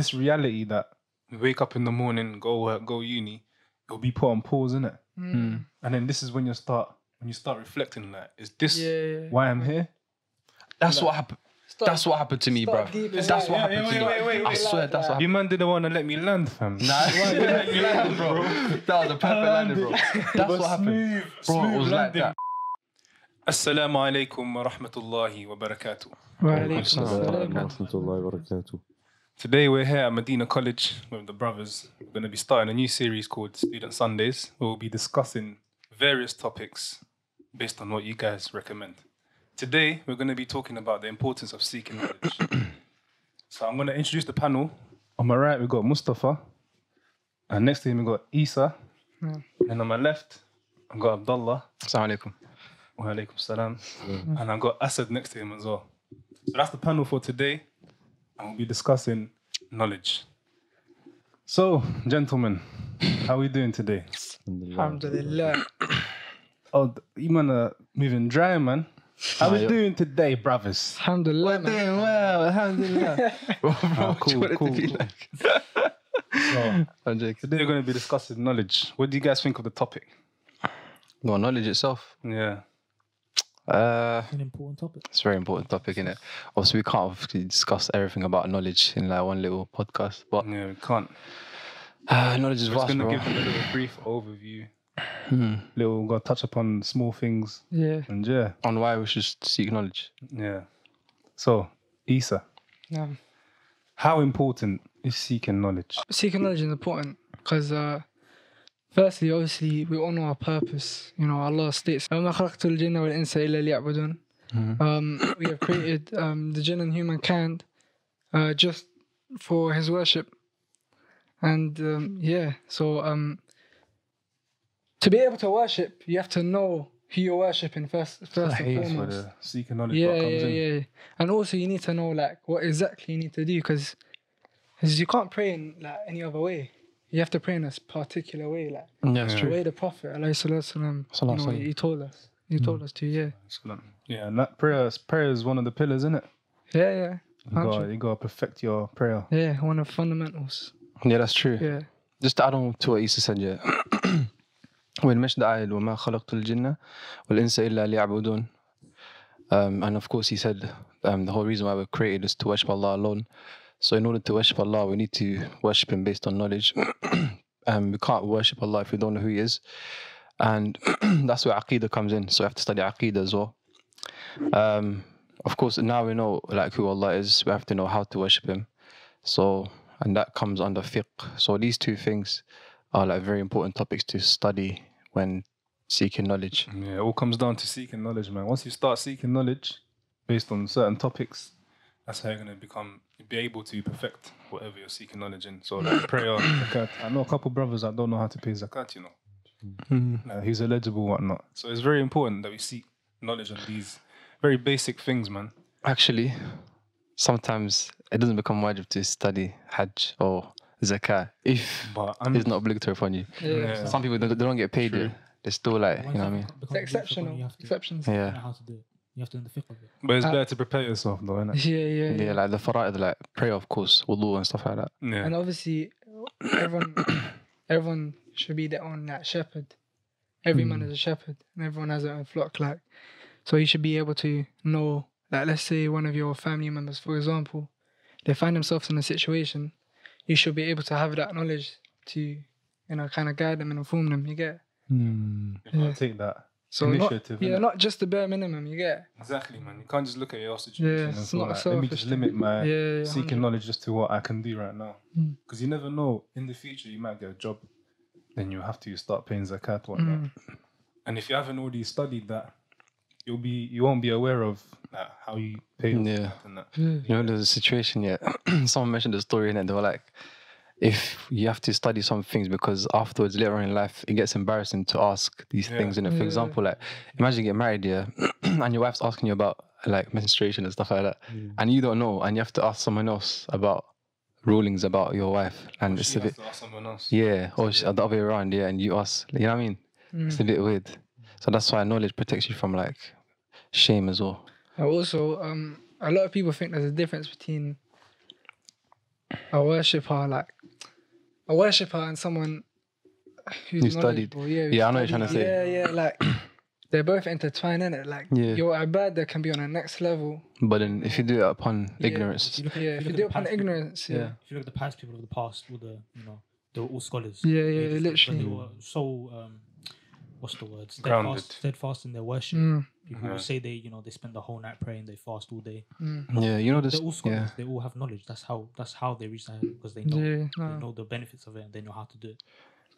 this reality that we wake up in the morning, go work, go uni, it'll be put on pause, innit? it. Mm. And then this is when you start when you start reflecting like, is this yeah. why I'm here? That's like, what happened. that's what happened to me, bro. That's yeah, what happened yeah, to wait, me. Wait, wait, I swear, like, that's what happened. You man didn't want to let me land, fam. Nah, let me land, bro. That was a perfect landing, bro. That's what happened, bro. It was like that. Assalamu alaikum wa rahmatullahi wa barakatuh. Wa alaikum wa rahmatullahi wa barakatuh. Today we're here at Medina College with the brothers. We're going to be starting a new series called Student Sundays. Where we'll be discussing various topics based on what you guys recommend. Today we're going to be talking about the importance of seeking knowledge. so I'm going to introduce the panel. On my right we've got Mustafa, and next to him we've got Isa, and on my left I've got Abdullah. Assalamu alaikum. Wa alaikum salam. Mm-hmm. And I've got Asad next to him as well. So that's the panel for today. And we'll be discussing knowledge. So, gentlemen, how are we doing today? Alhamdulillah. Oh, th- you man are moving dry, man. How we yeah. doing today, brothers? Alhamdulillah. man. Doing well, alhamdulillah. Bro, Ah, you cool, want cool, cool. like? So, today we're going to be discussing knowledge. What do you guys think of the topic? Well, knowledge itself. Yeah. Uh, an important topic. it's a very important topic, isn't it? Obviously, we can't obviously discuss everything about knowledge in like one little podcast, but Yeah, we can't. uh, knowledge is We're just going to bro. give a little brief overview. Hmm. Little, going to touch upon small things. Yeah. And yeah, On why we should seek knowledge. yeah. So, Isa, yeah. how important is seeking knowledge? Seeking knowledge is important because, uh, firstly, obviously, we all know our purpose. You know, Allah states, وَمَا خَلَقْتُ الْجِنَّ وَالْإِنسَ إِلَّا لِيَعْبُدُونَ Mhm. um, We have created um, the jinn and humankind uh, just for His worship. And um, yeah, so um, to be able to worship, you have to know who you're worshiping first, first and That's where foremost. the seeking knowledge yeah, part comes yeah, in. yeah. And also, you need to know like what exactly you need to do because you can't pray in like any other way. you have to pray in a particular way, like yeah, that's true. the way the Prophet والسلام, you know, he told us. He mm. told us to, yeah. Yeah, and that prayer prayer is one of the pillars, isn't it? Yeah, yeah. You gotta, you gotta perfect your prayer. Yeah, one of the fundamentals. Yeah, that's true. Yeah. Just to add on to what Isa said, yeah. when you mentioned the ayah, وَمَا خَلَقْتُ الْجِنَّ وَالْإِنسَ إِلَّا لِيَعْبُدُونَ um, and of course, he said um, the whole reason why we're created is to worship Allah alone. So in order to worship Allah, we need to worship Him based on knowledge. um, we can't worship Allah if we don't know who He is. And that's where Aqidah comes in. So we have to study Aqidah as well. Um, of course, now we know like who Allah is. We have to know how to worship Him. So, and that comes under fiqh. So these two things are like very important topics to study when seeking knowledge. Yeah, it all comes down to seeking knowledge, man. Once you start seeking knowledge based on certain topics, that's how you're going to become, be able to perfect whatever you're seeking knowledge in. So, like prayer, zakat. I know a couple brothers that don't know how to pay zakat, you know. Hmm. Like, who's eligible, whatnot. So, it's very important that we seek knowledge on these very basic things, man. Actually, sometimes it doesn't become wajib to study Hajj or zakat if But I'm it's not obligatory upon you. yeah. Yeah. Some people they they don't get paid. They're, they're still like, you know what I mean? It's exceptional. Exceptions. Yeah, Yeah. know how to do it. You have to know the fiqh of it. But it's Uh, better to prepare yourself, though, innit? yeah, yeah. Yeah, like the fara'id, like prayer, of course, wudu and stuff like that. Yeah. And obviously, everyone, everyone should be their own like shepherd. Every man is a shepherd, and everyone has their own flock. Like, so you should be able to know. Like, let's say one of your family members, for example, they find themselves in a situation, you should be able to have that knowledge to, you know, kind of guide them and inform them. You get You Yeah. can't take that so not, initiative. yeah, not just the bare minimum. You get Exactly, man. You can't just look at your situation Yeah, it's feel not like, let me just limit my yeah, yeah, seeking 100. knowledge just to what I can do right now. Mm. Because you never know, in the future, you might get a job, then you have to start paying zakat, whatnot. Mm. And if you haven't already studied that, you'll be you won't be aware of like, how you pay your Yeah. and that. You know, there's a situation, yeah. Someone mentioned the story in it. They were like, if you have to study some things because afterwards, later on in life, it gets embarrassing to ask these Yeah. things. In it, for Yeah. example, like imagine you get married, yeah, and your wife's asking you about like menstruation and stuff like that, and you don't know, and you have to ask someone else about rulings about your wife, and She it's a bit, to ask someone else. yeah, or sh- the other way around, yeah, and you ask, you know what I mean? It's a bit weird. So that's why knowledge protects you from like shame as well. And also, um, a lot of people think there's a difference between a worshipper, like a worshipper and someone who's Who studied. knowledgeable. Yeah, who Yeah, I know what you're trying to say. Yeah, yeah, like they're both intertwined in it. Like Yeah. your ibadah can be on a next level. But then if you do it upon Yeah. ignorance, You look at- Yeah, you if you do it upon people- ignorance, yeah. Yeah. If you look at the past people of the past, all the you know, they were all scholars. Yeah, They yeah, just- literally. They were so um, what's the word? Grounded. Steadfast, steadfast in their worship. Mm, People Yeah. will uh-huh. say they, you know, they spend the whole night praying, they fast all day. mm. yeah, you know this. They're all scholars. Yeah, They all have knowledge. That's how. That's how they reach that because they know. Yeah, They know the benefits of it and they know how to do it.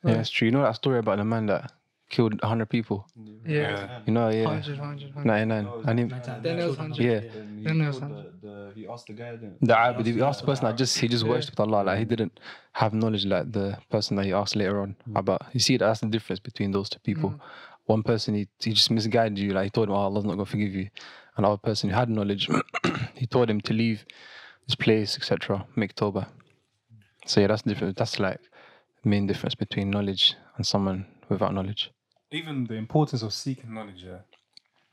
yeah, it's true. You know that story about the man that killed hundred people. Yeah. You know, yeah, 100, 100, 100. ninety nine. And he, Nine times Then they it was hundred. Yeah. Then he, Then there was told some- the, the, he asked the guy, didn't the abd, he asked the person that just he just Yeah. worshipped Allah. Like he didn't have knowledge like the person that he asked later on mm. about. You see, that's the difference between those two people. Mm. One person he, he just misguided you. Like he told him, "Oh, Allah's not gonna forgive you." Another person who had knowledge, he told him to leave this place, etc. Make tawbah. So yeah, that's the difference. That's like main difference between knowledge and someone without knowledge. Even the importance of seeking knowledge, yeah.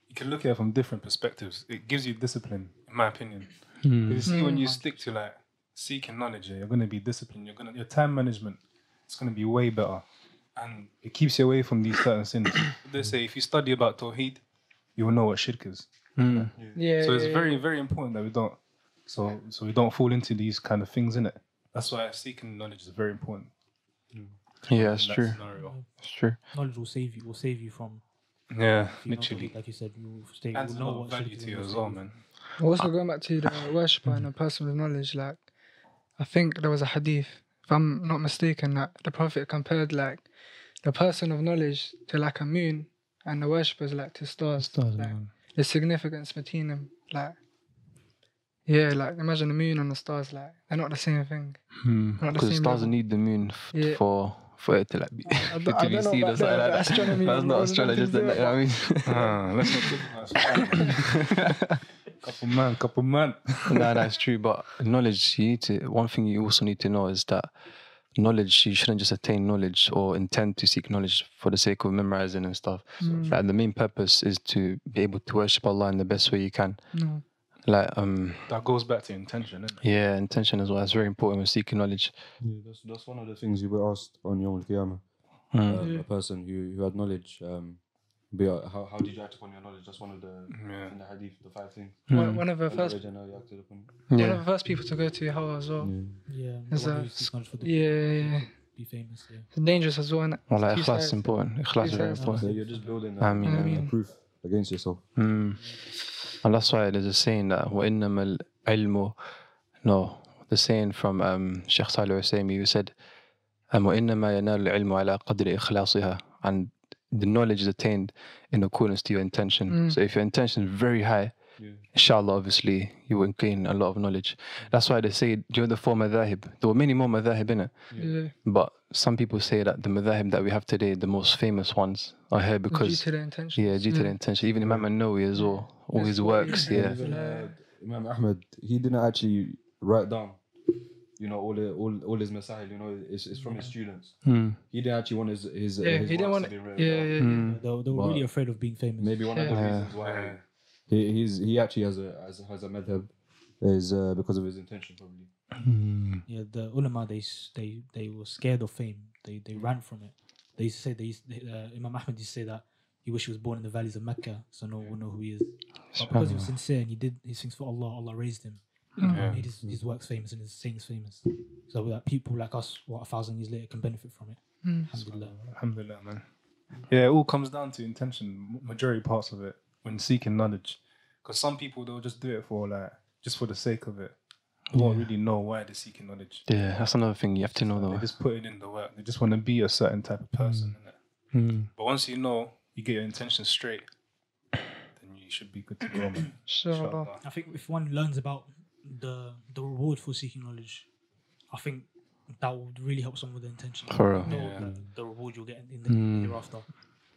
You can look at it from different perspectives. It gives you discipline, in my opinion. Hmm. 'Cause You see, when you hmm. stick to like seeking knowledge, yeah, you're gonna be disciplined. You're gonna your time management is gonna be way better, and it keeps you away from these certain sins. they say if you study about tawheed, you will know what shirk is. Mm. Yeah. So it's yeah, very, very important that we don't, so so we don't fall into these kind of things in it. That's why seeking knowledge is very important. Yeah, it's true. scenario. It's true. Knowledge will save you. Will save you from. Yeah, if you know literally. Tawheed, like you said, you will stay. Adds you will know lot what value shirk is to you and as well, man. Also going back to the worshipper and a person with knowledge, like I think there was a hadith, if I'm not mistaken, that the Prophet compared like the person of knowledge to like a moon and the worshippers like to stars. like, the significance between them, like yeah, like imagine the moon and the stars, like they're not the same thing. Not the Because the stars level. need the moon f- Yeah. for for it to like be, I don't- to I be seen or something like that. astronomy That's not all astrologers, those you know what I mean? Ah, let's not talk about that. couple man, couple man. no, that's true. But knowledge, you need to. One thing you also need to know is that knowledge, you shouldn't just attain knowledge or intend to seek knowledge for the sake of memorizing and stuff. Like the main purpose is to be able to worship Allah in the best way you can. No. Like um, That goes back to intention, isn't it? yeah, intention as well. It's very important when seeking knowledge. Yeah, that's that's one of the things you were asked on Yom Al Qiyamah. Mm. Um, A person who, who had knowledge. Um, be, uh, how, how did you act upon your knowledge? That's one of the Yeah. in the hadith, the five things. One, one of the Your first knowledge and how you acted upon it. one Yeah. of the first people to go to hell as well. Yeah. Yeah, Is the one that- who seeks knowledge for the Yeah, yeah, yeah. be famous. Yeah. It's dangerous as well. innit? Well, like Two ikhlas is sides. important. Ikhlas is Two very sides. important. So you're just building I a, mean, I a mean- proof against yourself. Mm. And that's why there's a saying that وَإِنَّمَا الْعِلْمُ No, the saying from um, Sheikh Salih Husseini who said um, وَإِنَّمَا يَنَالُ الْعِلْمُ عَلَى قَدْرِ إِخْلَاصِهَا And the knowledge is attained in accordance to your intention. Mm. So if your intention is very high, Yeah. inshallah, obviously, you will gain a lot of knowledge. That's why they say, during you know the four madhahib? There were many more madhahib in it. Yeah. But some people say that the madhahib that we have today, the most famous ones, are here Due because to the intention. yeah, due to the intention. Even Imam An-Nawawi as well, all his works, yeah. Imam Ahmed, he didn't actually write down, you know, all the all, all his masail. You know, it's, it's from his students. Hmm. He didn't actually want his his. uh, Yeah, his he didn't want. to be Yeah, written yeah, down. yeah. Hmm. They, were- they were really afraid of being famous. Maybe one of the Yeah. reasons why he he's he actually has a has a, has a madhab is uh, because of his intention probably. Yeah, the ulama they they they were scared of fame. They they ran from it. They used to say they, used, they uh, Imam Ahmad used to say that he wished he was born in the valleys of Mecca, so no one will know who he is. But because he was sincere and he did his things for Allah, Allah raised him. Yeah. Made his, his works famous and his sayings famous. So that people like us, what a thousand years later, can benefit from it. Mm. Alhamdulillah. Alhamdulillah, man. Yeah, it all comes down to intention. Majority parts of it when seeking knowledge, because some people they'll just do it for like just for the sake of it. They won't really know why they're seeking knowledge. Yeah, that's another thing you have to know They though. just put it in the work. They just want to be a certain type of person. innit? Hmm. But once you know, you get your intention straight, then you should be good to go, man. Inshallah. Inshallah. I think if one learns about the the reward for seeking knowledge, I think that would really help someone with the intention. For real. Know Yeah. the, the reward you'll get in the Mm. hereafter,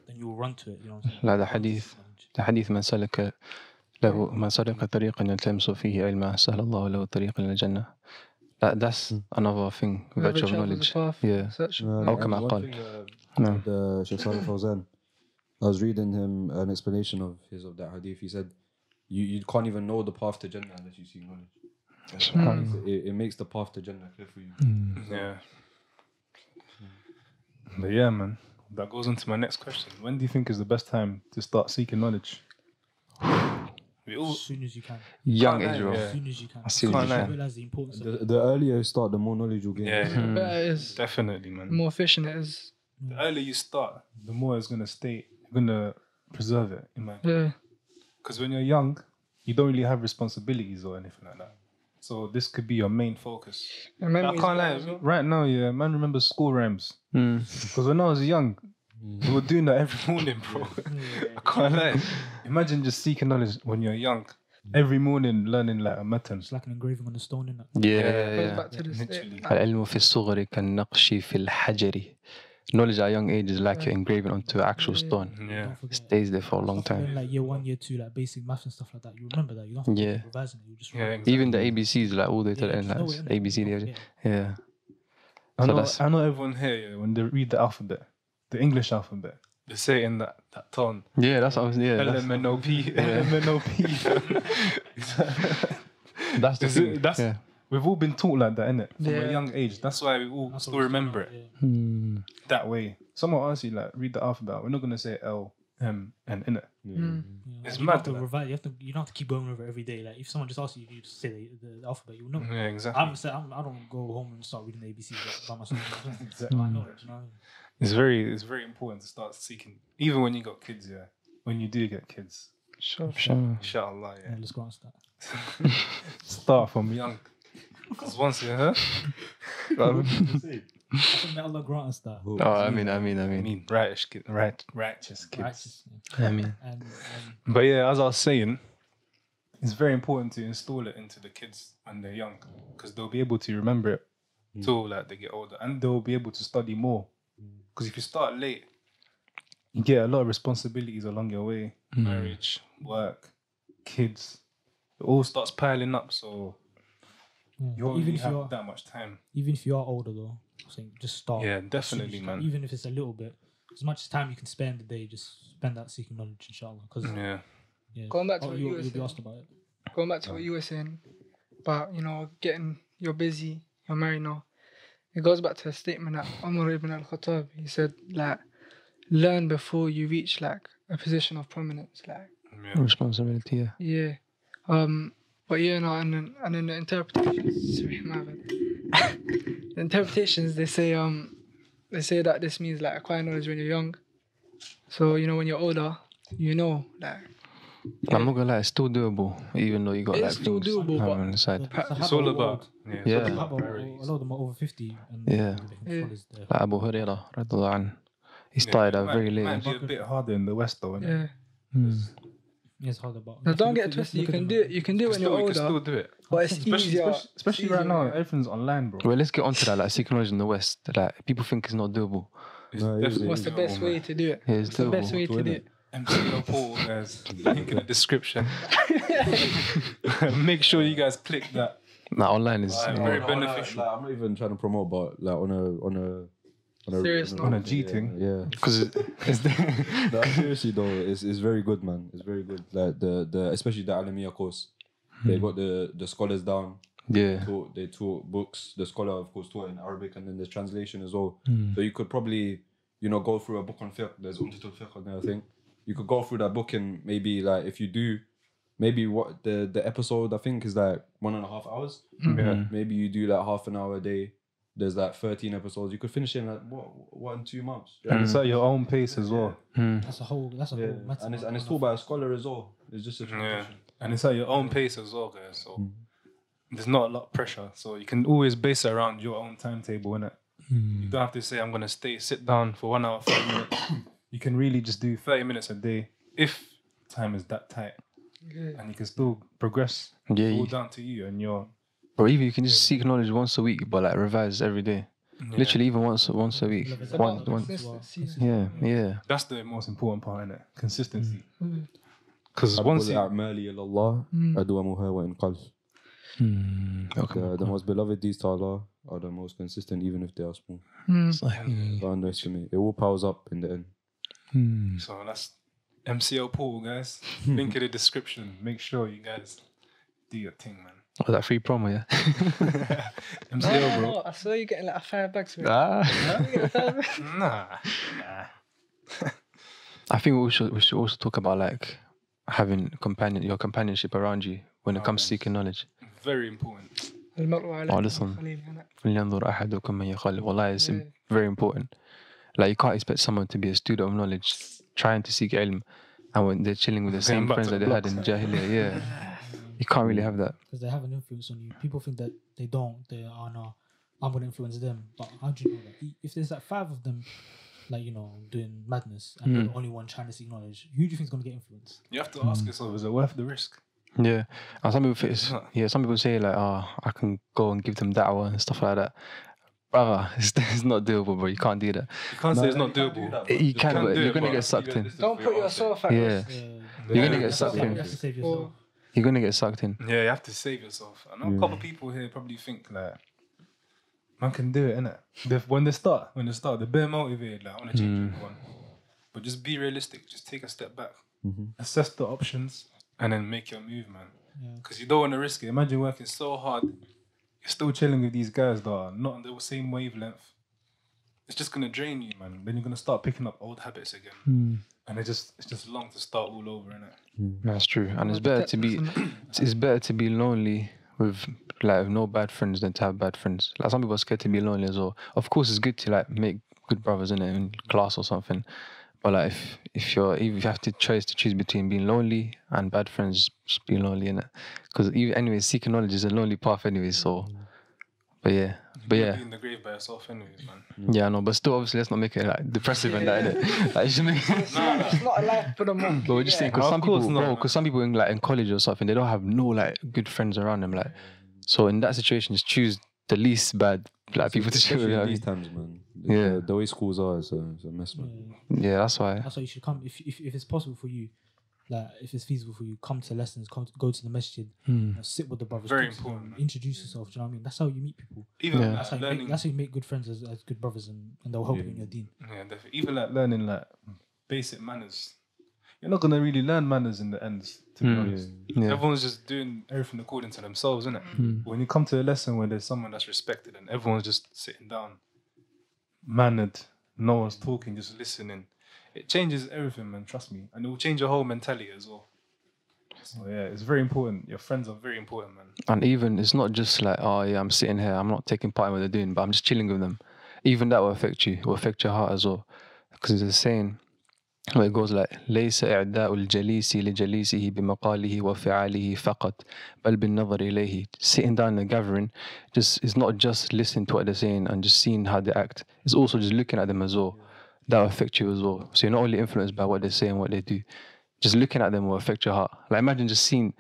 then you will run to it. You know what I'm saying? Like the Run to hadith. seek knowledge. The hadith من سلك له من سلك طريقا يلتمس فيه علما سهل الله له طريقا إلى الجنة. That, that's another thing, Whoever virtue of travels knowledge. the path, Yeah. search- Uh, أو and كما one قال. thing, uh, No. with, uh, Sheikh Salih Fawzan, I was reading him an explanation of his of that hadith. He said, "You you can't even know the path to Jannah unless you see knowledge." Mm. It, it makes the path to Jannah clear for you. Yeah. But yeah, man. That goes into my next question. When do you think is the best time to start seeking knowledge? As soon as you can. Young Can't age, bro. yeah. As soon as you can. As soon as you You can. realize the importance of The, it. the earlier you start, the more knowledge you'll gain. yeah, yeah, Hmm. Better it is, definitely, the man. more efficient it is. The earlier you start, the more it's gonna stay. You're gonna preserve it, in my Yeah. Because when you're young, you don't really have responsibilities or anything like that. So this could be your main focus. And I memories can't better as lie. well. Right now, yeah, man, remember school rhymes. Mm. Because when I was young, we were doing that every morning, bro. I can't lie. Imagine just seeking knowledge when you're young. Every morning learning like a matan. It's like an engraving on the stone, innit? Yeah, Yeah, yeah, Goes yeah. back to the Literally. state. العلم في الصغر كالنقش في الحجر. Knowledge at a young age is like you're engraving onto an actual stone. Yeah. Don't. Stays there for a long Stuff like time. Like year one, year two, like basic maths and stuff like that. You remember that. You don't have Yeah. keep revising it. You just Yeah, exactly. Even the ABCs, like all the way to Yeah, oh, the end, just like it. ABC, Don't yeah. yeah. I know, that's- I know everyone here, yeah, when they read the alphabet, the English alphabet, they say it in that, that tone. Yeah, that's what I was, yeah. That's, LMNOP, LMNOP. that's the thing. that's- yeah. We've all been taught like that, innit? From Yeah. a young age. That's why we all That's still remember it about, yeah. Hmm. that way. Someone asks you, like, read the alphabet. We're not going to say L, M, N, innit? Mm. Yeah, It's you mad, Have to revise, you have to. You don't have to keep going over every day. Like if someone just asks you, you just say the, the, the alphabet. You know. Yeah, exactly. haven't said. I'm, I don't go home and start reading the ABC by myself. Exactly. I know it. You know. what I mean? It's very, it's very important to start seeking, even when you got kids. Yeah, when you do get kids, Sure. Sure. inshallah. Yeah, Yeah, let's go on to that. start from young. Because once you, huh? Oh, oh, I think may Allah grant us that. Oh, I mean, I mean, I I mean, mean, righteous, kid, right, righteous kids. Righteous, I mean. yeah. And, um, But yeah, as I was saying, it's very important to install it into the kids when they're young, because they'll be able to remember it mm. till like they get older, and they'll be able to study more. Mm. Because if you start late, you get a lot of responsibilities along your way: mm. marriage, work, kids. It all starts piling up, so yeah. you But don't even really if you have are, that much time. even if you are older though, I think just start. Yeah, as soon as definitely, you can, man. Even if it's a little bit, as much time you can spend in the day, just spend that seeking knowledge, inshallah. Because Yeah, yeah, Going back to oh, what you, you were saying. asked about it. Going back to what you were saying about, you know, getting, you're busy, you're married now. It goes back to a statement that Umar ibn al-Khattab, he said, like, learn before you reach, like, a position of prominence. Like, yeah. Responsibility, yeah. yeah. Um, but you know, and then, and then the interpretations, sorry, my bad. the interpretations, they say, um, they say that this means, like, acquire knowledge when you're young. So, you know, when you're older, you know, like, I'm not gonna lie, it's still doable, even though you got It's like still doable, but- on the side. The It's Sahaba all about old. yeah. it's Yeah. all Sahaba about were- priorities. a lot of them are over 50. And Yeah. they can Yeah. follow this there. Like Abu Hurairah, radiallahu anhu, he Yeah, started it out very late. Might be a bit harder in the West, though. innit? yeah. Hmm. Yeah, it's hard about. Now, don't get it twisted. You can do it. You can do it when you're you can older, still do it. but it's Especially, easier. especially, especially it's right now, everything's online, bro. Well, let's get onto that. Like, seeking knowledge in the West, like people think it's not doable. It's No, it is, What's the oh best way to do it? Yeah, it's What's the best way to do it. it? MCO poll, guys. Link in the description. Make sure you guys click that. Nah, online is. Alright, yeah. very No, no, beneficial. Like, I'm not even trying to promote, but like on a on a on a Serious On a note. G yeah, thing. Yeah. Because it's no, seriously though, it's, it's very good, man. It's very good. Like the the especially the Alamia course, they got the the scholars down. yeah. Taught, they taught books. The scholar, of course, taught in Arabic, and then the translation as well. Hmm. So you could probably, you know, go through a book on fiqh. There's Umdatul Fiqh on there, I think. You could go through that book and maybe like if you do, maybe what the the episode I think is like one and a half hours. Yeah. Maybe you do like half an hour a day. There's like 13 episodes. You could finish in like what what in two months. And it's mm. at your own pace as well. Hmm. That's a whole. That's a Yeah, whole. matter and it's of- and it's taught by a scholar as well. It's just a Yeah. And it's at your own pace as well, guys. So mm. there's not a lot of pressure. So you can always base it around your own timetable, innit? You hmm. don't have to say, I'm going to stay, sit down for one hour, 30 minutes. You can really just do 30 minutes a day if time is that tight. Yeah. And you can still progress. Yeah, It's all you- down to you and your. Or even you can just seek knowledge once a week, but like revise every day. Literally, even once once a week. It's One, about one. consistency. Yeah, yeah. That's the most important part, innit? Consistency. Mm. Because once you. أعمالي إلى الله Mm. أدومها وإن قل. Hmm. Okay. The, the most beloved deeds to Allah are the most consistent, even if they are small. Mm. Don't underestimate. It all powers up in the end. Hmm. So that's MCL pool, guys. Link in the description. Make sure you guys do your thing, man. Was that free promo? Yeah. No, MCO, no, bro. no, I saw you getting like five bags. for it. ah. You getting five bags? Nah. nah. I think we should we should also talk about like having companion your companionship around you when it Oh, comes yes. to seeking knowledge. Very important. المرء على Oh, دين listen. خليله، أنا- فلينظر أحدكم من يخالف. Wallah, it's Yeah. very important. Like you can't expect someone to be a student of knowledge, trying to seek ilm, and when they're chilling with the Going same back friends to that the they had in blocks. Jahiliyyah. Yeah, you can't really mm. have that. because they have an influence on you. People think that they don't. They are not. I'm gonna influence them, but how do you know that? If there's like five of them, like you know, doing madness, and you're mm. the only one trying to seek knowledge, who do you think is gonna get influenced? You have to ask mm. yourself, is it worth the risk? Yeah, and some people think it's, yeah, some people say like, oh, I can go and give them da'wah and stuff like that. Brother, it's, it's not doable, bro. You can't do that. You can't say it's not doable. You can, can't but do you're it, gonna but get sucked in. Don't put yourself at Yeah. risk. Uh, You're gonna get sucked in. have to save yourself. Or You're gonna get sucked in. Yeah, you have to save yourself. I know a couple people here probably think like, man can do it, innit? They, when they start, when they start, they're bare motivated, like, I want to change mm. one. But just be realistic. Just take a step back, mm-hmm. assess the options, and then make your move, man. Yeah. Because you don't want to risk it. Imagine working so hard, you're still chilling with these guys that are not on the same wavelength. It's just gonna drain you, man. Then you're gonna start picking up old habits again, hmm. And it just it's just long to start all over, innit? Mm. That's true, and it's better to be it's- it's better to be lonely with like no bad friends than to have bad friends. Like some people are scared to be lonely as well. Of course, it's good to like make good brothers in it in class or something. But like if if you're if you have to choose to choose between being lonely and bad friends, just be lonely in it. Because even anyway, seeking knowledge is a lonely path anyway. So, but yeah, but yeah. be in the grave by yourself, anyways, man. Yeah, I know, but still, obviously, let's not make it like depressive and that, innit? Like, it should make, it's, not, it's not a life for the monk. but we're just saying because some course people, not, bro, because some people in like in college or something, they don't have no like good friends around them. Like, so in that situation, just choose the least bad like people to chill with. You know in what I these mean? times, man. Yeah. The, the way schools are, it's a, it's a mess, man. Yeah. Yeah, that's why. That's why you should come if, if if it's possible for you, like if it's feasible for you, come to lessons, come to, go to the masjid, Hmm. you know, sit with the brothers, Very talk to them, important, man. introduce yourself. Do you know what I mean? That's how you meet people. Even Yeah. That's how you make, learning, that's how you make good friends as, as good brothers, and, and they'll help you in your deen. yeah, definitely. Even like learning like basic manners. You're not gonna really learn manners in the end, to be Mm. honest. Yeah. Everyone's just doing everything according to themselves, isn't it? When you come to a lesson where there's someone that's respected and everyone's just sitting down, mannered, no one's talking, just listening, it changes everything, man. Trust me, and it will change your whole mentality as well. So yeah, it's very important. Your friends are very important, man. And even it's not just like, oh yeah, I'm sitting here, I'm not taking part in what they're doing, but I'm just chilling with them. Even that will affect you, will affect your heart as well. Because there's a saying where it goes like, ليس إعداء الجليس لجليسه بمقاله وفعاله فقط بل بالنظر إليه. Sitting down in a gathering, just it's not just listening to what they're saying and just seeing how they act. It's also just looking at them as well. that will affect you as well. So you're not only influenced by what they say and what they do. Just looking at them will affect your heart. Like imagine just seeing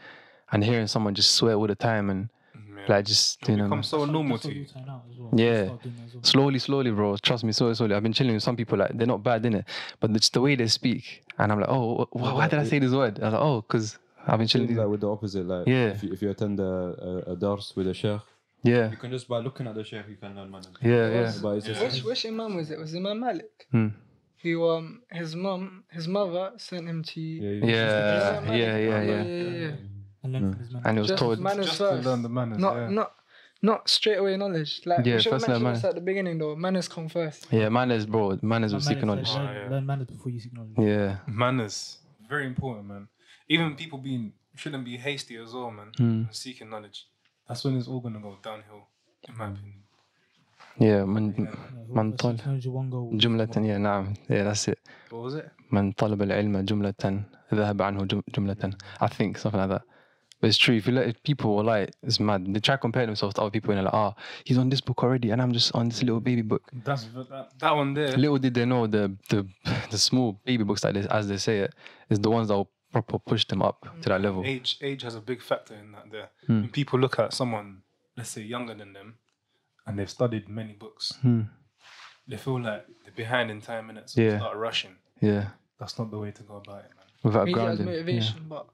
and hearing someone just swear all the time and Yeah. like just It'll you know become so normal to you. you turn out as well. Yeah. Start doing that as well. slowly, slowly, bro. Trust me, slowly, slowly. I've been chilling with some people like they're not bad, innit? But it's the way they speak, and I'm like, oh, wh- why, why did I say this word? I was like, oh, because I've been chilling. With like with the opposite, like Yeah. if, you, if you attend a, a, a dars with a sheikh, yeah, you can just by looking at the sheikh, you can learn manners. yeah, yeah. But it's just Which which imam was it? Was Imam Malik? Hmm. Who um his mum his mother sent him to yeah, you- Yeah, yeah, yeah, yeah. yeah, yeah. And learn his. And it was Just told, manners Just first. to learn the manners. Not yeah. not not straight away knowledge. Like Yeah, we should have first learn this manners. at the beginning though. Manners come first. yeah, manners, bro. Manners of Learn seeking knowledge. Learn, Oh, yeah. learn manners before you seek knowledge. Yeah, manners very important man even people being shouldn't be hasty as well man Hmm. seeking knowledge that's when it's all gonna go downhill in my opinion yeah. من Yeah, whoever من seeks طلب knowledge one goal. جملة yeah نعم yeah that's it what was it من طلب العلم جملة ذهب عنه جم- جملة I think something like that but it's true if you let if people are like it's mad they try to compare themselves to other people and they're like ah he's on this book already and I'm just on this little baby book that's that, that one there Little did they know the the the small baby books that they, as they say it is the ones that will proper push them up to that level. age age has a big factor in that there Hmm. when people look at someone let's say younger than them and they've studied many books Hmm. they feel like they're behind in time minutes so Yeah. they start rushing Yeah, that's not the way to go about it man without Use it as grounding. motivation, but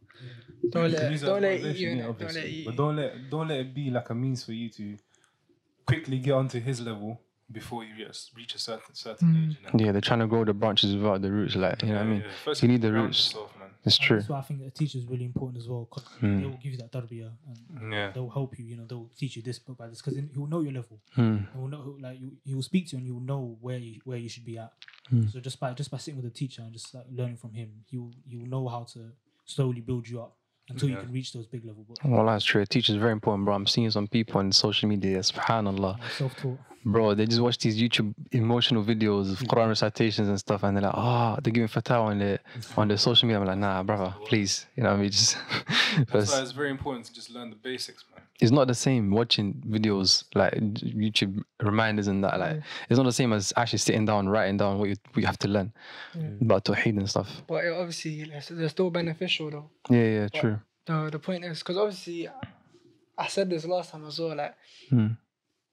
don't let it, don't let it you. yeah. Don't let it but don't let don't let it be like a means for you to quickly get onto his level before you reach, reach a certain certain age. You know? Yeah. yeah, they're trying to grow the branches without the roots. Like you know what I mean. First You need the roots. yourself, man. It's And true. That's why I think a teacher is really important as well. 'cause Mm. they will give you that tarbiyah and Yeah. they'll help you. You know, they'll teach you this book by this because he will know your level. Mm. He will know like you, he will speak to you and you will know where you, where you should be at. Mm. So just by just by sitting with a teacher and just like learning from him, he will he will know how to slowly build you up until Yeah. you can reach those big level. But Well, that's true. A teacher's very important, bro. I'm seeing some people on social media, subhanAllah. self taught. Bro, they just watch these YouTube emotional videos of Quran recitations and stuff, and they're like, ah, they're giving fatwa on the on the social media. I'm like, nah, brother, please, you know what I mean? Just, That's why it's very important to just learn the basics, man. it's not the same watching videos like YouTube reminders and that. Like, it's not the same as actually sitting down, writing down what you what you have to learn about Tawheed and stuff. But obviously, they're still beneficial though. Yeah, yeah, true. The the point is because obviously, I said this last time as well. Like Hmm.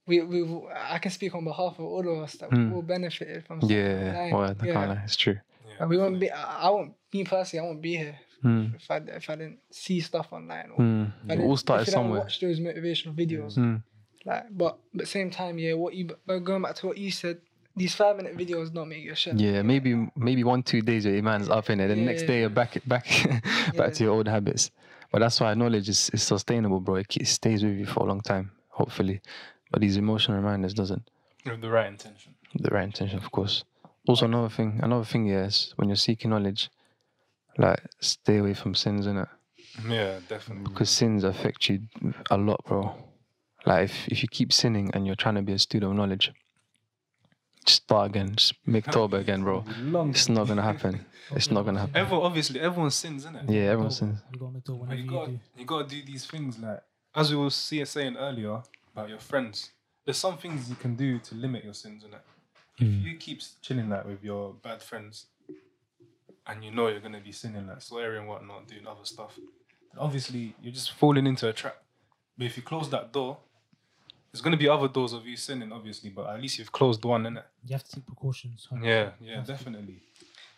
We we I can speak on behalf of all of us that Hmm. we all benefited from. Yeah, online. well, I yeah. can't it's true. Like, we won't be. I I won't. Me personally, I won't be here Mm. if I if I didn't see stuff online. Or Mm. if I It didn't- all started if I didn't somewhere. Watch those motivational videos. Mm. Like, but but same time, yeah. What you but going back to what you said, these five minute videos don't make you a chef. Yeah, maybe maybe one two days your man's up in it, then the next day you're back back back Yeah. to your old habits. But that's why knowledge is, is sustainable, bro. It, it stays with you for a long time, hopefully. But these emotional reminders doesn't. With the right intention. The right intention, of course. Also, another thing, another thing, yes, when you're seeking knowledge, like stay away from sins, innit? Yeah, definitely. Because sins affect you a lot, bro. Like if, if you keep sinning and you're trying to be a student of knowledge, just start again, just make Toba again, bro. Long It's not gonna happen. It's not gonna happen. Everyone, obviously, everyone sins, innit? Yeah, everyone sins. You got to you you, got do. you got to do these things like as we were see, saying earlier about your friends. There's some things you can do to limit your sins, innit? If hmm. you keep chilling that with your bad friends, and you know you're gonna be sinning like swearing and whatnot, doing other stuff, then obviously you're just falling into a trap. But if you close that door, there's gonna be other doors of you sinning, obviously. But at least you've closed one, innit? You have to take precautions. 100%. Yeah, yeah, definitely.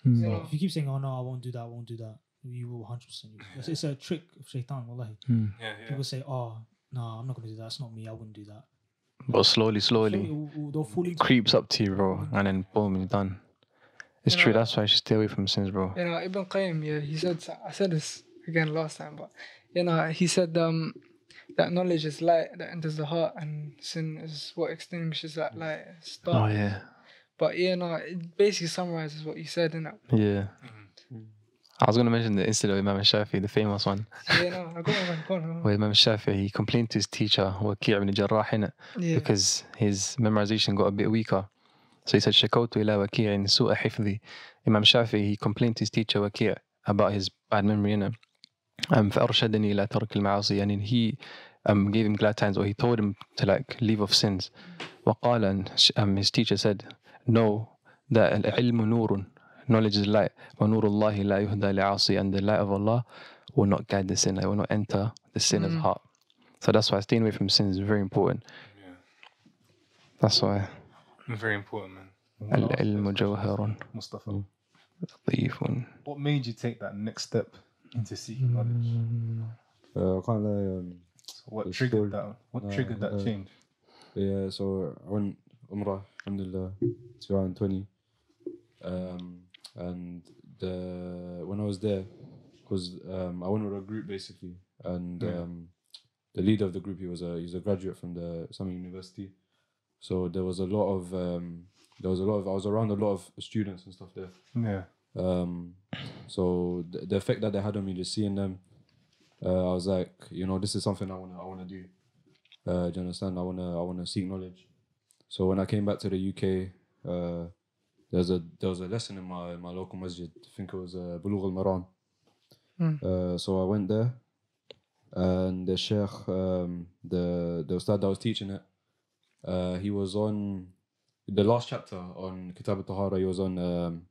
Hmm. Yeah. If you keep saying, "Oh no, I won't do that, I won't do that," you will hundred percent. It's, it's a trick of shaitan. Wallahi. Hmm. Yeah, yeah. People say, "Oh no, I'm not gonna do that. It's not me. I wouldn't do that." But slowly, slowly, it will- will- they'll fall into creeps up to you, bro, and then boom, you're done. It's You true. know- That's why you should stay away from sins, bro. You know, Ibn Qayyim, yeah, he said, I said this again last time, but, you know, he said um, that knowledge is light that enters the heart and sin is what extinguishes that light. It's Oh yeah, But, you know, it basically summarizes what you said, innit? yeah. I was gonna mention the incident with Imam Shafi, the famous one. So, you know, go on, go on, go on. Where Imam Shafi he complained to his teacher, Waqi' ibn Jarrah, innit? Yeah. because his memorization got a bit weaker. So he said, شكوت إلى وكيع سوء حفظي. Imam Shafi, he complained to his teacher Waqi' about his bad memory, innit? Um, فأرشدني إلى ترك المعاصي. And then he um, gave him glad times, or he told him to like leave off sins. وقال, and sh- um, his teacher said, no, that العلم نور. Knowledge is light. ونور الله لا يهدى لعاصي. And the light of Allah will not guide the sinner, it will not enter the sinner's Mm. heart. So that's why staying away from sins is very important. Yeah. That's why Very important, man. العلم جوهر Mustafa. لطيف What made you take that next step into seeking knowledge? Uh, I can't lie. Um, So what The triggered story- that? What uh, triggered that uh, change? Yeah, so I went Umrah, alhamdulillah, 2020. Um, and the, when I was there, because um, I went with a group basically, and Yeah. um, the leader of the group, he was a he's a graduate from the Islamic University. So there was a lot of um, there was a lot of I was around a lot of students and stuff there. Yeah. Um, so the, the effect that they had on me, just seeing them, uh, I was like, you know, this is something I wanna I wanna do. Uh, do you understand? I wanna I wanna seek knowledge. So when I came back to the UK, uh, there's a there was a lesson in my my local masjid. I think it was uh, Bulugh al Maram. Mm. Uh, so I went there, and the sheikh, um, the the ustad that was teaching it, uh, he was on the last chapter on Kitab al-Tahara. He was on. Um,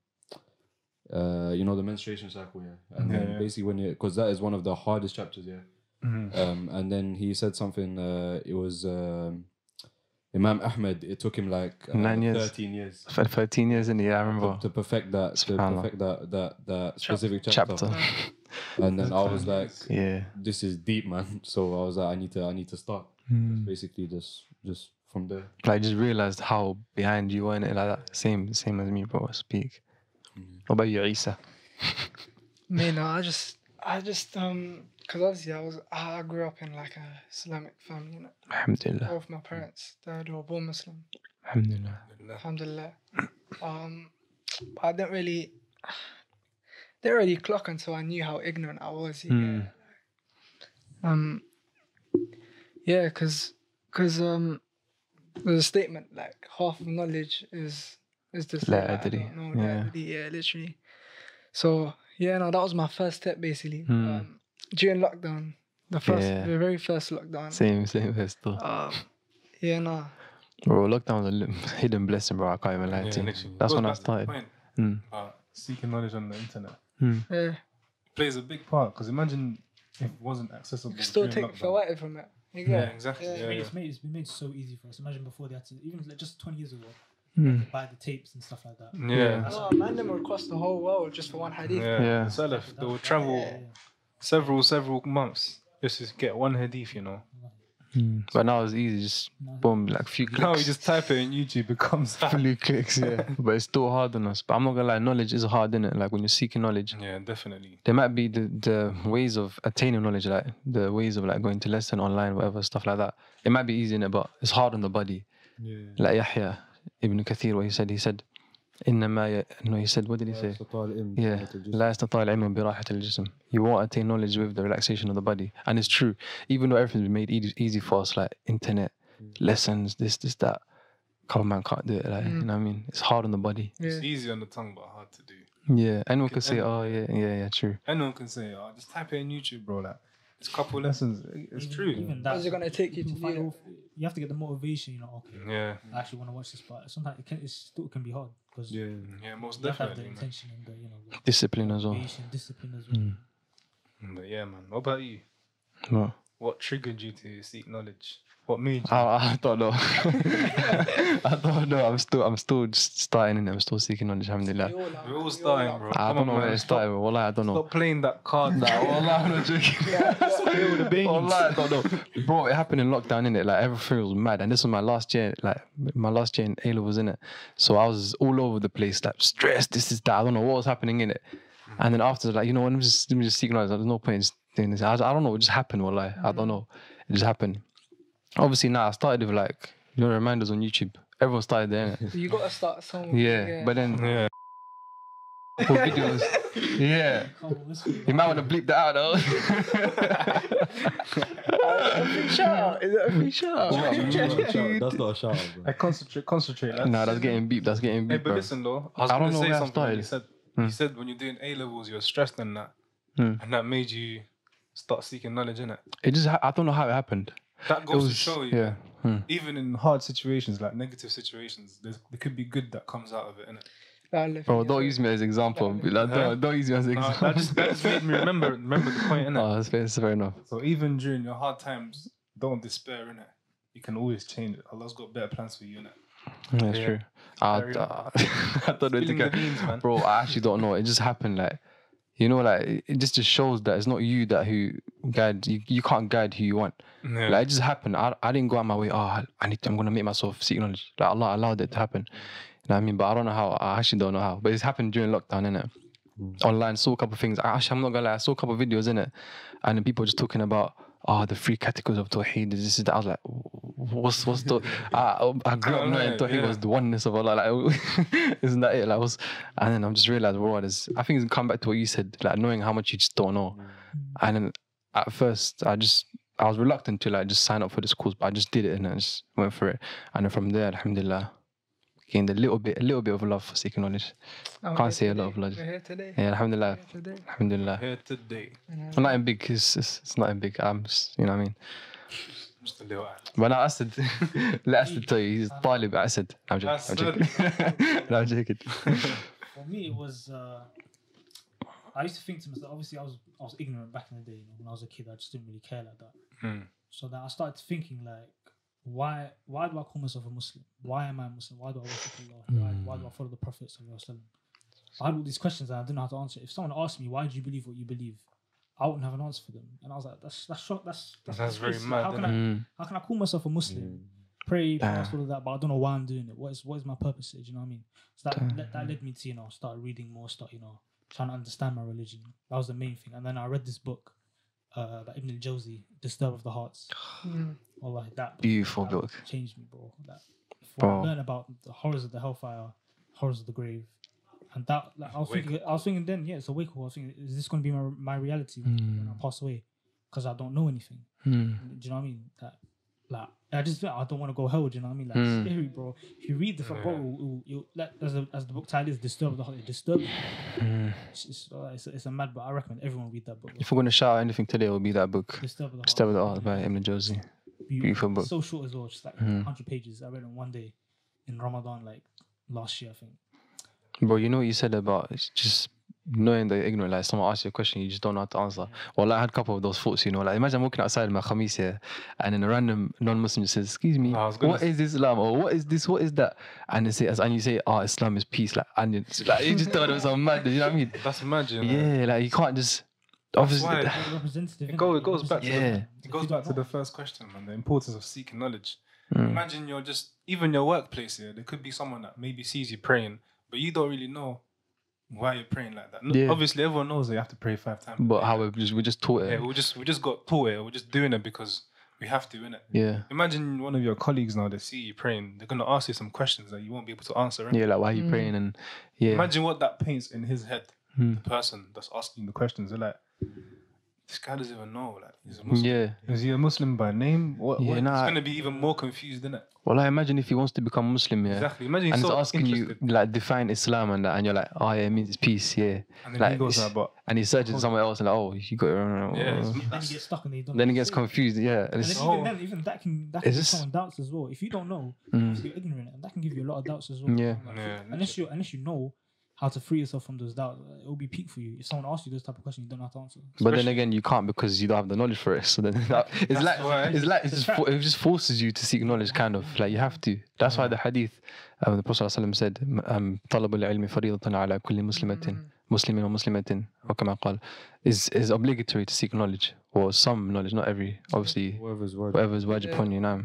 uh, you know the menstruation cycle, yeah, and Yeah, then yeah. basically when because that is one of the hardest chapters, yeah. Mhm. Um, and then he said something. Uh, it was um, Imam Ahmed. It took him like uh, Nine years. thirteen years For 13 years in the year, I remember. to perfect that to perfect that that that specific chapter. Chapter. And then I was like, Yeah. "This is deep, man." So I was like, "I need to, I need to start." Hmm. Basically, just just from there. But I just realized how behind you were in it like that. Same, same as me, bro. Speak. Mm-hmm. What about you, Isa? Me, no, I just, I just, um, because obviously I was, I grew up in like a Islamic family, you know. Alhamdulillah. Both my parents, they they were born Muslim. Alhamdulillah. Alhamdulillah. Um, but I didn't really, didn't really clock until I knew how ignorant I was. you Mm. Um, yeah, cause, cause um, there's a statement like half of knowledge is is just La like, I adri. don't know, Yeah. adri, yeah, literally. So yeah, no, that was my first step basically. Mm. Um, during lockdown, the first, Yeah. the very first lockdown. Same, same here still. Um, yeah, no, Bro, lockdown was a li- hidden blessing, bro. I can't even lie Yeah, to you. literally. That's Goes when I back the started. point Mm. about seeking knowledge on the internet yeah. plays a big part because imagine if it wasn't accessible. You can still during take lockdown. for away from it. You Yeah, exactly. Yeah. Yeah, It's made, yeah. it's, made, it's been made so easy for us. Imagine before they had to, even like just 20 years ago, Mm. buy the tapes and stuff like that. Yeah. Oh, man, them will cross the whole world just for one hadith. Yeah. Yeah. The Salaf, they will travel Yeah, yeah. Several, several months just to get one hadith, you know. Mm. But now it's easy, just boom, like few clicks. Now you just type it in YouTube, it comes out. few clicks, yeah. but it's still hard on us. But I'm not gonna lie, knowledge is hard, innit? Like when you're seeking knowledge, Yeah, definitely. there might be the, the ways of attaining knowledge, like the ways of like going to lesson online, whatever stuff like that. It might be easy, innit? But it's hard on the body. Yeah. Like Yahya ibn Kathir, what he said, he said, إنما ي... no, he said, what did he say? Yeah, لا يستطيع العلم براحة الجسم. You won't attain knowledge with the relaxation of the body, and it's true. Even though everything's been made easy, easy for us, like internet, lessons, this, this, that. Common man can't do it. Like you know what I mean? It's hard on the body. Yeah. It's easy on the tongue, but hard to do. Yeah, anyone could say, anyone- oh yeah, yeah, yeah, true. Anyone can say, oh, just type it in YouTube, bro. Like, it's a couple lessons. It's Even- true. Even that. How's it gonna take you to people do find that? off- You have to get the motivation, you know, okay, Yeah. I actually want to watch this, but sometimes it, can, it still can be hard because Yeah. Yeah, most you have the definitely. Man. intention and the, you know, the Discipline as well. discipline as well. Mm. But yeah, man. What about you? Well, What triggered you to seek knowledge? What made you? I, I don't know. I don't know. I'm still, I'm still just starting and I'm still seeking knowledge. Alhamdulillah. We're all starting, bro. I Come don't on, know where man. it started. Stop, Wallah, I don't know. stop playing that card. Nah, wallah, I'm not joking. the beans. Wallah, I don't know. Bro, it happened in lockdown, innit? Like everything was mad. And this was my last year, like my last year in A levels, innit? So I was all over the place, like stressed, this is that. I don't know what was happening in it. And then after, like, you know, let me just let me just seek knowledge. There's no point in doing this. I, I don't know, it just happened, wallah. I don't know. It just happened. Obviously now I started with like, you know, reminders on YouTube. Everyone started there, innit? You gotta start somewhere. Yeah. But then Yeah. for videos. Yeah. Come on, let's go. You might want to bleep that out though. shout out. Is that a free shout out? That's not a shout out, bro. I concentrate, concentrate. lads. nah, that's getting beeped. That's getting beeped. Hey, but bro. listen though, I was I gonna don't know say where I something. when You started. said Hmm. you said when you're doing A levels, you're stressed and that, Hmm. and that made you start seeking knowledge in it. It just, ha- I don't know how it happened. That goes was, to show you, yeah. Hmm. even in hard situations, like negative situations, there's, there could be good that comes out of it, innit? Bro, don't use me as example. Like, Huh? don't, don't use me as No, example. that just that just made me remember remember the point, innit? oh, that's fair, that's fair enough. So even during your hard times, don't despair, innit? You can always change it. Allah's got better plans for you, innit? That's Yeah. true. I, Carry I, I don't know. Spilling to the get- beans, man. Bro, I actually don't know. It just happened. Like, you know, like it- just just shows that it's not you that who guide. You, you can't guide who you want. Yeah. Like it just happened. I, I didn't go out my way. Oh, I, I need. To, I'm gonna make myself seek knowledge. Like Allah allowed it to happen. You know what I mean? But I don't know how. I actually don't know how. But it's happened during lockdown, innit? Mm. Online, saw a couple of things. I- Actually, I'm not gonna lie. I saw a couple of videos in it, and people just talking about. Oh, the three categories of Tawheed. This is that. I was like, what's what's the? I, I grew up knowing yeah, Tawheed yeah. was the oneness of Allah. Like, isn't that it? Like, was, and then I'm just realized, bro, there's, I think it's come back to what you said, like knowing how much you just don't know. Mm. And then at first, I just I was reluctant to like just sign up for this course, but I just did it and I just went for it. And then from there, Alhamdulillah, gained a little bit, a little bit of love for seeking knowledge. Can't say a lot of knowledge. We're here today. Yeah, Alhamdulillah, We're here today. Alhamdulillah. Here today, I'm not in big, it's, it's, it's not in big. I'm just, you know what I mean. just a little act. But now Asad, let Asad tell you, he's Talib Asad. I'm joking. I'm joking. no, I'm joking. For me, it was. Uh, I used to think to myself. Obviously, I was I was ignorant back in the day. You know, when I was a kid, I just didn't really care like that. Hmm. So then I started thinking like, why why do I call myself a Muslim? Why am I a Muslim? Why do I worship Allah? Why, why do I follow the Prophet? Sallallahu Alaihi Wasallam? I had all these questions and I didn't know how to answer. If someone asked me why do you believe what you believe, I wouldn't have an answer for them. And I was like, that's that's shock. That's that's, That's very mad, How can? I Mm. how can I call myself a Muslim? Pray, Damn. fast, all of that, but I don't know why I'm doing it. What is what is my purpose? Do you know what I mean? So that Damn. that, that led me to you know start reading more, start you know trying to understand my religion. That was the main thing. And then I read this book uh, by Ibn al-Jawzi, Disturb of the Hearts. Mm. Or like that. Beautiful that book. Changed me, bro. That before Bro. I learned about the horrors of the hellfire, horrors of the grave. And that, like, I was Wake thinking, I was thinking then, yeah, it's a wake up. I was thinking, is this going to be my, my reality when, when I pass away? Because I don't know anything. Hmm. Do you know what I mean? That, like, I just I don't want to go hell. Do you know what I mean? Like, Mm. scary, bro. If you read the bro, you, you, like, as, the as the book title is, disturb the heart. It disturb. you. Hmm. It's, it's, uh, it's, a, it's a mad book. I recommend everyone read that book. bro. If we're gonna shout out anything today, it will be that book. Disturb the heart. Step of the Art by Ibn al-Jawzi. Beautiful book. So short as well, just like Mm. 100 pages. I read it in one day in Ramadan, like last year, I think. Bro, you know what you said about just knowing that you're ignorant. Like someone asks you a question, you just don't know how to answer. Well, I had a couple of those thoughts, you know. Like imagine walking outside my khamis here, and then a random non-Muslim just says, "Excuse me, I was what s- is Islam or what is this? What is that?" And they say, and you say, "Oh, Islam is peace." Like, and it's like you just thought it was so mad. You know what I mean? That's imagine. Yeah. Yeah, like you can't just obviously. why- It's representative. It, go, it goes back to Yeah. the, it goes back to the first question, man. The importance of seeking knowledge. Mm. Imagine you're just even your workplace here. There could be someone that maybe sees you praying, but you don't really know why you're praying like that. No, Yeah. Obviously, everyone knows that you have to pray five times. But how we just we just taught Yeah, we just we just got taught it. We're just doing it because we have to, innit? Yeah, Imagine one of your colleagues now they see you praying. They're gonna ask you some questions that you won't be able to answer. innit? yeah, like why are you Mm. praying and yeah, Imagine what that paints in his head. Hmm. The person that's asking the questions, they're like, this guy doesn't even know. Like, he's a Muslim. yeah. Is he a Muslim by name? What, Yeah, what? nah. He's gonna be even more confused, isn't it? Well, I imagine if he wants to become Muslim, yeah, Exactly. Imagine he's and it's so asking you like define Islam and that, and you're like, oh yeah, it means it's peace, yeah. and then like, he goes it's- like, but And he searches somewhere else and like, oh, you got it wrong. yeah, it's, Then you that's, get stuck and they don't Then he gets confused, yeah. And And it's, then Oh. even then, even that can that Is can give this- someone doubts as well. If you don't know, Mm. if you're ignorant, and that can give you a lot of doubts as well. Yeah. Like, Yeah, unless you unless you know how to free yourself from those doubts, uh, it will be peak for you. If someone asks you those type of questions, you don't know how to answer. but then especially- again, you can't because you don't have the knowledge for it. So then that, it's That's like why- it's like it's just, for- it just forces you to seek knowledge, kind of like you have to. That's why the hadith, um, the Prophet ﷺ said, um, "طلب العلم فريضة على كل مسلمة مسلم ومسلمة أو كما قال," is is obligatory to seek knowledge or some knowledge, not every, obviously, Whoever's word. whatever is wajib Yeah. upon you now.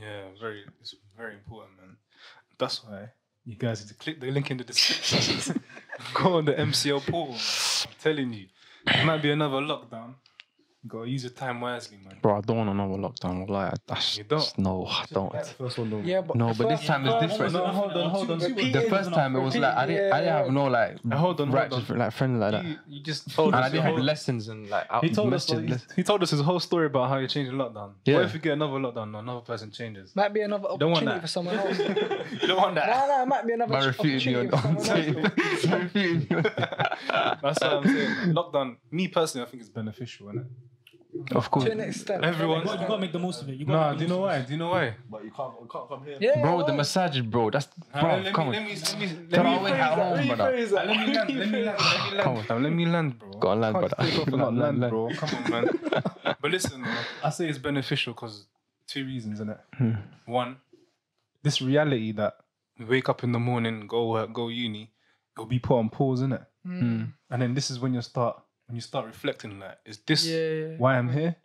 yeah, very, it's very important, man. That's why you guys need to click the link in the description. Go on the MCL portal. I'm telling you, it might be another lockdown. You gotta use your time wisely, man. Bro, I don't want another lockdown. Like, I, You don't? No, I don't. First one, don't. Yeah, but No, but this time is different. No, hold on, hold on. The first time it was like I didn't, I didn't have no like Uh, hold on, hold righteous on. like friends like that, You, you just told and us I didn't have whole- lessons and like out He told us. He, he told us his whole story about how you're changing lockdown. Yeah. What if you get another lockdown and another person changes? might be another don't want opportunity that. for someone else. you don't want that. nah, nah, it might be another by refuting you on, opportunity on for someone else. refuting you. That's what I'm saying. Lockdown, me personally, I think it's beneficial, innit? Of course, To an extent. Everyone- You got, you got to make the most of it. You got Nah, do you know why? Do you know why? But you can't, you can't come here. Yeah, bro. The why? massages, bro. That's bro. let, me, come let on, me, let me, let me, Tarawih at home, let me brother. phrase that. Let me land, let me land, let me land. Come on, fam, let me land, bro. Go on, land, Can't brother. take off and not Land, land, land, bro. Come on, man. but listen, man, I say it's beneficial because two reasons, innit? Hmm. One, this reality that we wake up in the morning, go work, go uni, it'll be put on pause, innit? Mm. And then this is when you start when you start reflecting like, is this Yeah, yeah. why I'm here?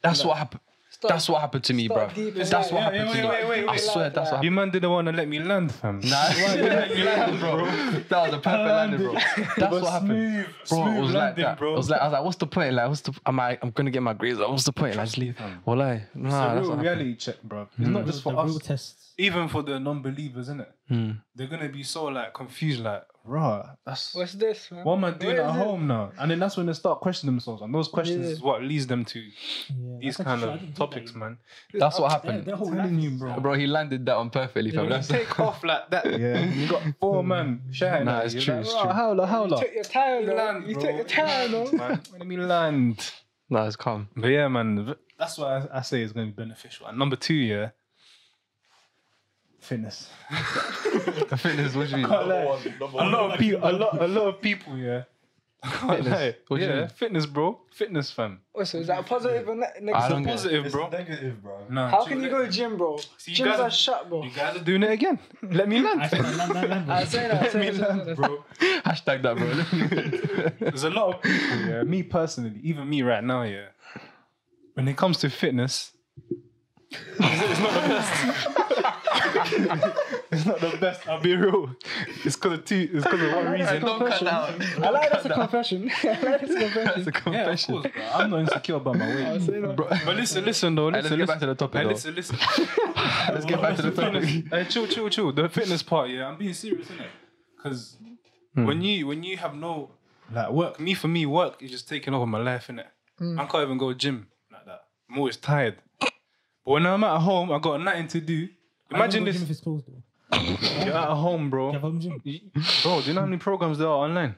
that's what happened. Start- That's what happened to me, bro. start deep in That's life. what Yeah, happened yeah, to me. wait, wait, wait, I wait. swear, that's what You man didn't want to let me land, fam. Nah, that was a perfect landing, bro. That's what happened. Smooth, Bro, it smooth was like that. bro. It was like I was like, what's the point? Like, what's the? Am I? I'm gonna get my grades. Like, what's the point? Like, just leave. Well, like, it's nah, a that's real what happened. reality check, bro. It's not just for the us. real tests. Even for the non-believers, innit? Hmm. They're gonna be so like confused, like, rah, that's What's this, man? what am I doing Where at is it? home now? And then that's when they start questioning themselves, and those questions Yeah. is what leads them to Yeah, these that's kind actually- I of didn't think topics, that. man. That's what Their, happened. their whole Telling you, is- bro. Bro, he landed that on perfectly, fam. You That's take off like that, yeah. You got four mm. men shouting Nah, at it's you, true, like, it's "Rah, true." Howler, You howler. took your time, You though. land, You bro. took your time, though. man. Let me land. nah, it's calm. But yeah, man, v- that's what I, I say is going to be beneficial. And number two, yeah, fitness. Fitness, what do you mean? a lot of people, a lot, a lot of people, yeah. Fitness. What do you yeah, mean? fitness, bro. Fitness, fam. Oh, What's is that a positive or ne- I negative? don't get it. Positive, bro. negative, bro. Nah, How can you go to gym, bro? See, you Gyms guys- are shut, bro. You guys are doing it again. Let me I land. said that, land, land, land, I say that. I Let say me that. bro. Hashtag that, bro. There's a lot of people, yeah. Me personally, even me right now, yeah. When it comes to fitness, it's not the best. it's not the best. I'll be real. It's because of two. It's because of one reason. I like that's a confession. I like that's a confession. That's a Yeah, of confession. course, bro. I'm not insecure about my weight. I'll say that. But listen, listen though. Hey, let's Listen, get back to the topic. Hey, listen, listen. Let's get back to the topic. hey, chill, chill, chill. The fitness part, yeah, I'm being serious, innit? Because hmm. when you when you have no like work, me for me, work is just taking over my life, innit? Hmm. I can't even go to gym like that. I'm always tired. But when I'm at home, I got nothing to do. Imagine Gym this: if it's closed though. you're at home, bro. You have home gym, Bro, do you know how many programs there are online?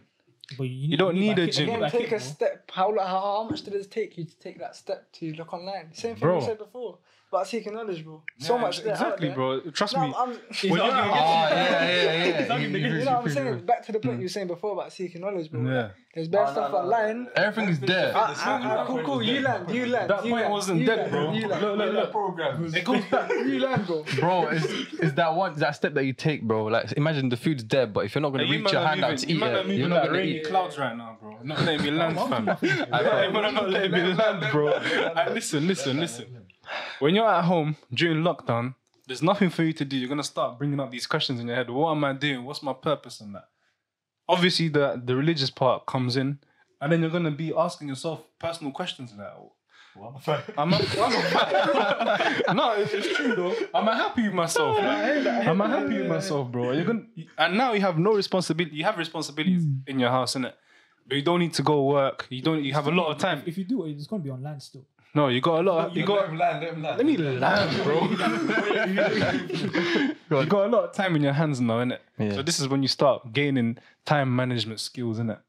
but you, don't need like a kit- gym. you Again, like take kit, a bro. step. How, how how much did it take you to take that step to look online? Same thing Bro. you said before about seeking knowledge, bro. So Yeah, much exactly, bro. Trust No, me. I'm, When you know, you- I'm- Oh, yeah, yeah, yeah. Exactly. You- you- you know what I'm saying? Back to the point you were saying before about seeking knowledge, bro. Yeah. There's bad stuff online. Everything is there. Ah, ah, ah, cool, cool. You land, you land. That point wasn't dead, bro. Look, look, look. programs. It goes back. you land, bro. Bro, it's, it's that one that step that you take, bro. Like imagine the food's dead, but if you're not gonna reach your hand out moving- to you eat it, you're not gonna eat. clouds right now, bro. Not letting me land, fam. Man, I'm not letting me land, bro. Hey, listen, listen, listen. When you're at home during lockdown, there's nothing for you to do. You're gonna start bringing up these questions in your head. What am I doing? What's my purpose in that? Obviously, the the religious part comes in, and then you're gonna be asking yourself personal questions like. Am I, am I- no, it's, it's true though. Am I happy with myself? Am I happy with myself, bro? You're gonna, and now you have no responsibility. You have responsibilities hmm. in your house, innit? But you don't need to go work. You don't. You have a lot of time. If you do it's gonna be online still. No, you got a lot. Of, you got. land, let him land. Let me land, bro. you got a lot of time in your hands now, innit? Yeah. So this is when you start gaining time management skills, innit?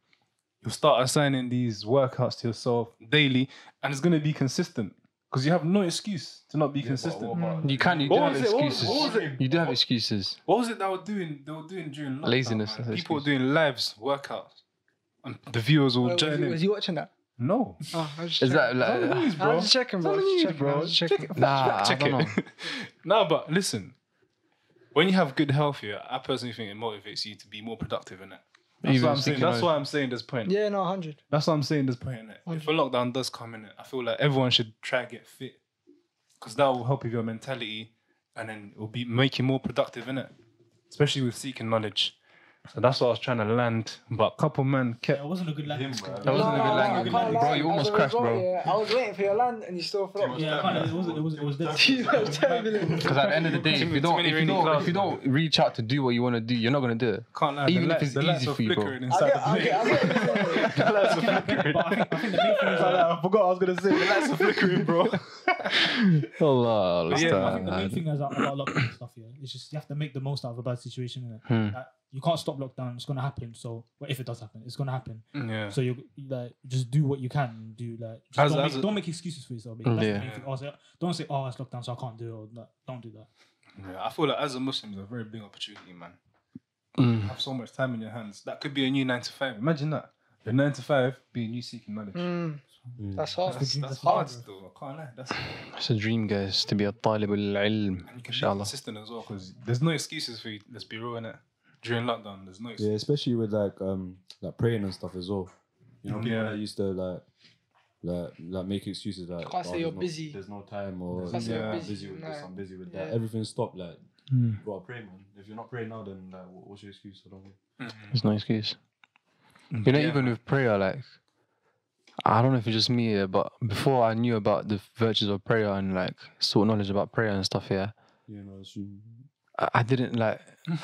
You'll start assigning these workouts to yourself daily, and it's gonna be consistent because you have no excuse to not be consistent. You can. You do What have was it? What was- excuses. what was it? You do have excuses. What was it they were doing? They were doing during lockdown, Laziness, man? that's People were doing lives, workouts, and the viewers will Was, join in. was you watching that? No, Oh, I was just Is checking. that like? Uh, I was just checking, bro. I was just checking, I was just checking. Nah, I check don't know. it. no, but listen, when you have good health here, I personally think it motivates you to be more productive in it. That's Even what I'm saying. speaking That's of- why I'm saying this point. Yeah, no, hundred. That's what I'm saying this point in it. If a lockdown does come in it, I feel like everyone should try to get fit because that will help with your mentality and then it will be make you more productive in it, especially with seeking knowledge. So that's what I was trying to land. But a couple men kept It wasn't a good landing. spot. That wasn't a good I landing. can't Bro, lie. you almost As a crashed, result, bro. Yeah, I was waiting for your land and you still flopped. Yeah, I can't, it was it was it was dead. You know, turbulent. Because at the end of the day, if you don't, if you rainy don't, if you don't reach out to do what you want to do, you're not gonna do it. can't lie. Even if it's easy are for you, bro. flickering I inside get, I place. get, I get. what you're saying. The lights are flickering. I think, I think the main thing is like, I forgot I was gonna say the lights are flickering, bro. Allah, But yeah, I think the main thing is about lot of stuff here. It's just you have to make the most out of a bad situation. Innit? Like, you can't stop lockdown. It's gonna happen. So, well, if it does happen, it's gonna happen. Yeah. So you like just do what you can. Do like just As- don't, as make, a- don't make excuses for yourself. Because that's Yeah. the main thing. Oh, say- don't say oh it's lockdown so I can't do it. Or, like, don't do that. Yeah, I feel like as a Muslim, it's a very big opportunity, man. Mm. have so much time in your hands. That could be a new nine to five. Imagine that. Your nine to five being you seeking knowledge. Mm, that's hard. That's, that's that's the hard dream, still. I can't lie. That's It's a dream, guys, to be a talib al-ilm, and you can be inshallah. consistent as well because there's no excuses for you. Let's be real in it. During lockdown, there's no excuse. Yeah, especially with like um like praying and stuff as well. You know, people Yeah. that used to like like like make excuses like Can't say "Oh, you're no- busy. There's no time or Can't say you're I'm busy. busy with this, I'm busy with Yeah. that. Everything stopped. Like Hmm. you gotta pray, man. If you're not praying now, then like what's your excuse? I don't know. There's no excuse. You know, Yeah. even with prayer, like, I don't know if it's just me, yeah, but before I knew about the virtues of prayer and like sought knowledge about prayer and stuff, yeah, You know. I, I didn't like.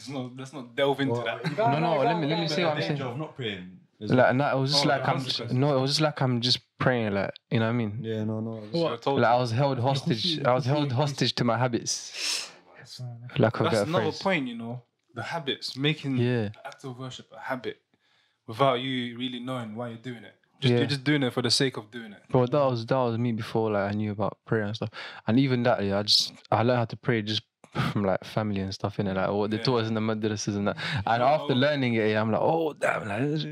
Let's not, let's not delve into Well, that. No, no, no, let me let me no, see what I'm saying. of not praying. is Like, and that, it was just Oh, like I'm. consequences. No, it was just like I'm just praying, like you know what I mean. yeah, no, no. it's- So I told Like I was held hostage. I was held hostage to my habits. That's, Lack of That's another phrase. point, you know. The habits, making Yeah. the act of worship a habit without you really knowing why you're doing it. Just, Yeah. You're just doing it for the sake of doing it. Bro, that was that was me before like I knew about prayer and stuff. And even that, yeah, I just I learned how to pray just from like family and stuff in it, like what they Yeah. taught us in the madrasas and that. And Oh. after learning it, I'm like, oh damn, like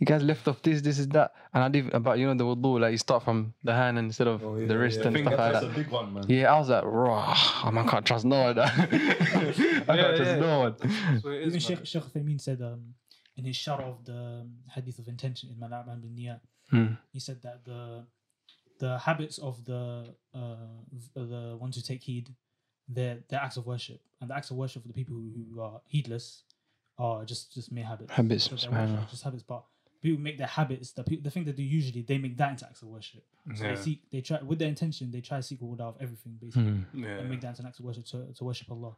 you guys left off this, this is that. And I did about you know the wudu, like you start from the hand instead of Oh, yeah, the wrist yeah. and I think stuff like that's that. a big one, man. Yeah, I was like, raw, man, can't trust no one. I can't Yeah, trust yeah. no one. That's what it Even is, man. Sheikh, Sheikh Uthaymeen said um, in his sharh of the hadith of intention in Manab and bin Niyat, Hmm. he said that the the habits of the uh, the ones who take heed they're they're acts of worship, and the acts of worship for the people who, who are heedless are just just mere habits. Habits, So worship, just habits. But people make their habits the people, the thing they do usually they make that into acts of worship. So Yeah. they seek they try with their intention they try to seek reward out of everything basically. Mm. Yeah. And make that into an act of worship to, to worship Allah.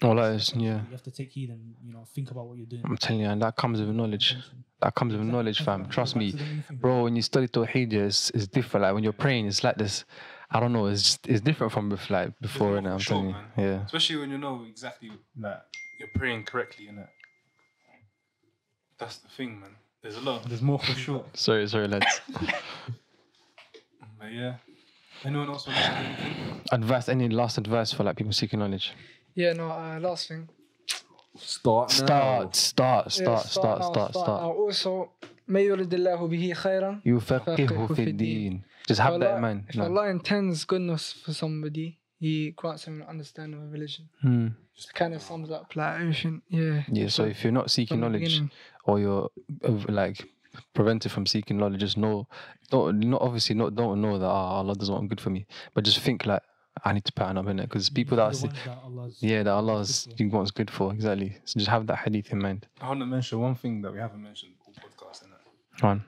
Well, that is, yeah. You have to take heed and you know think about what you're doing. I'm telling you, and that comes with knowledge. That comes with Exactly. knowledge, fam. Trust me, to the main thing. bro. When you study Tawheed, yeah, it's, it's different. Like when you're praying, it's like this. I don't know. It's it's different from bef- like before, more and I'm control, telling you, man. yeah. Especially when you know exactly that you're praying correctly in it. That's the thing, man. There's a lot. There's more for sure. Sorry, sorry, lads. But yeah. Anyone else want to say anything? advice. Any last advice for like people seeking knowledge? Yeah, no, uh, last thing. Start Start, start, Yeah, start, start, now, start, Now. start. Also, may yuridillahu bihi khayran. يفقهه في الدين. just have that in mind. If No. Allah intends goodness for somebody, He grants him an understanding of religion. Hmm. It kind of sums up like everything. Yeah. Yeah. So if you're not seeking knowledge, beginning. or you're uh, like prevented from seeking knowledge, just know, don't not obviously not don't know that ah, Allah doesn't want good for me, but just think like I need to pattern up in it because people that You're see- that yeah that Allah's for. He wants good for exactly. So just have that hadith in mind. I want to mention one thing that we haven't mentioned all podcast in it. One.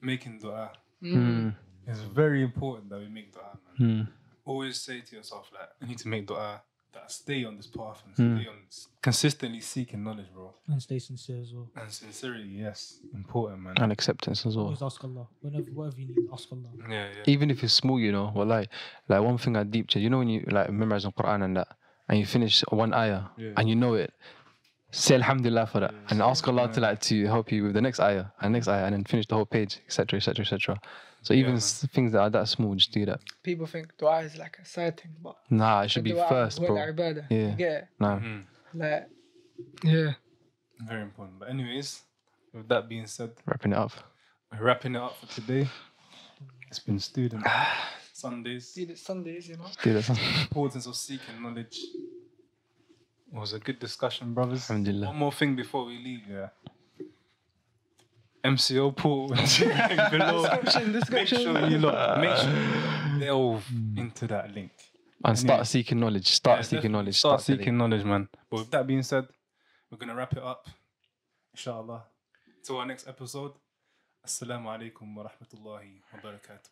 Making dua. Hmm. It's very important that we make dua, man. Hmm. Always say to yourself, like, I need to make dua that I stay on this path and stay on consistently seeking knowledge, bro. and stay sincere as well. And sincerity, yes, important, man. And acceptance as well. Always ask Allah. Whenever whatever you need, ask Allah. Yeah, yeah. Even if it's small, you know, well, like, like one thing I deep check, you know, when you like memorize the Quran and that, and you finish one ayah Yeah. and you know it, say Alhamdulillah for that, and ask Allah to like to help you with the next ayah and next ayah, and then finish the whole page, etc., etc., etc. So even yeah, things that are that small, just do that. People think dua is like a side thing, but nah, it should be first, bro. Yeah, yeah, no, mm. like yeah, very important. But anyways, with that being said, wrapping it up. We're wrapping it up for today. It's been student Sundays. Student Sundays, you know. Student Sundays. Importance of seeking knowledge. It was a good discussion, brothers. One more thing before we leave, yeah. MCO pool below. Description, Make sure you look. Uh, make sure you delve hmm. into that link. And start Anyway. seeking knowledge. Start Yeah, seeking knowledge. Start studying. seeking knowledge, man. But with that being said, we're gonna wrap it up. Inshallah. Till our next episode. Assalamu alaikum wa rahmatullahi wa barakatuh.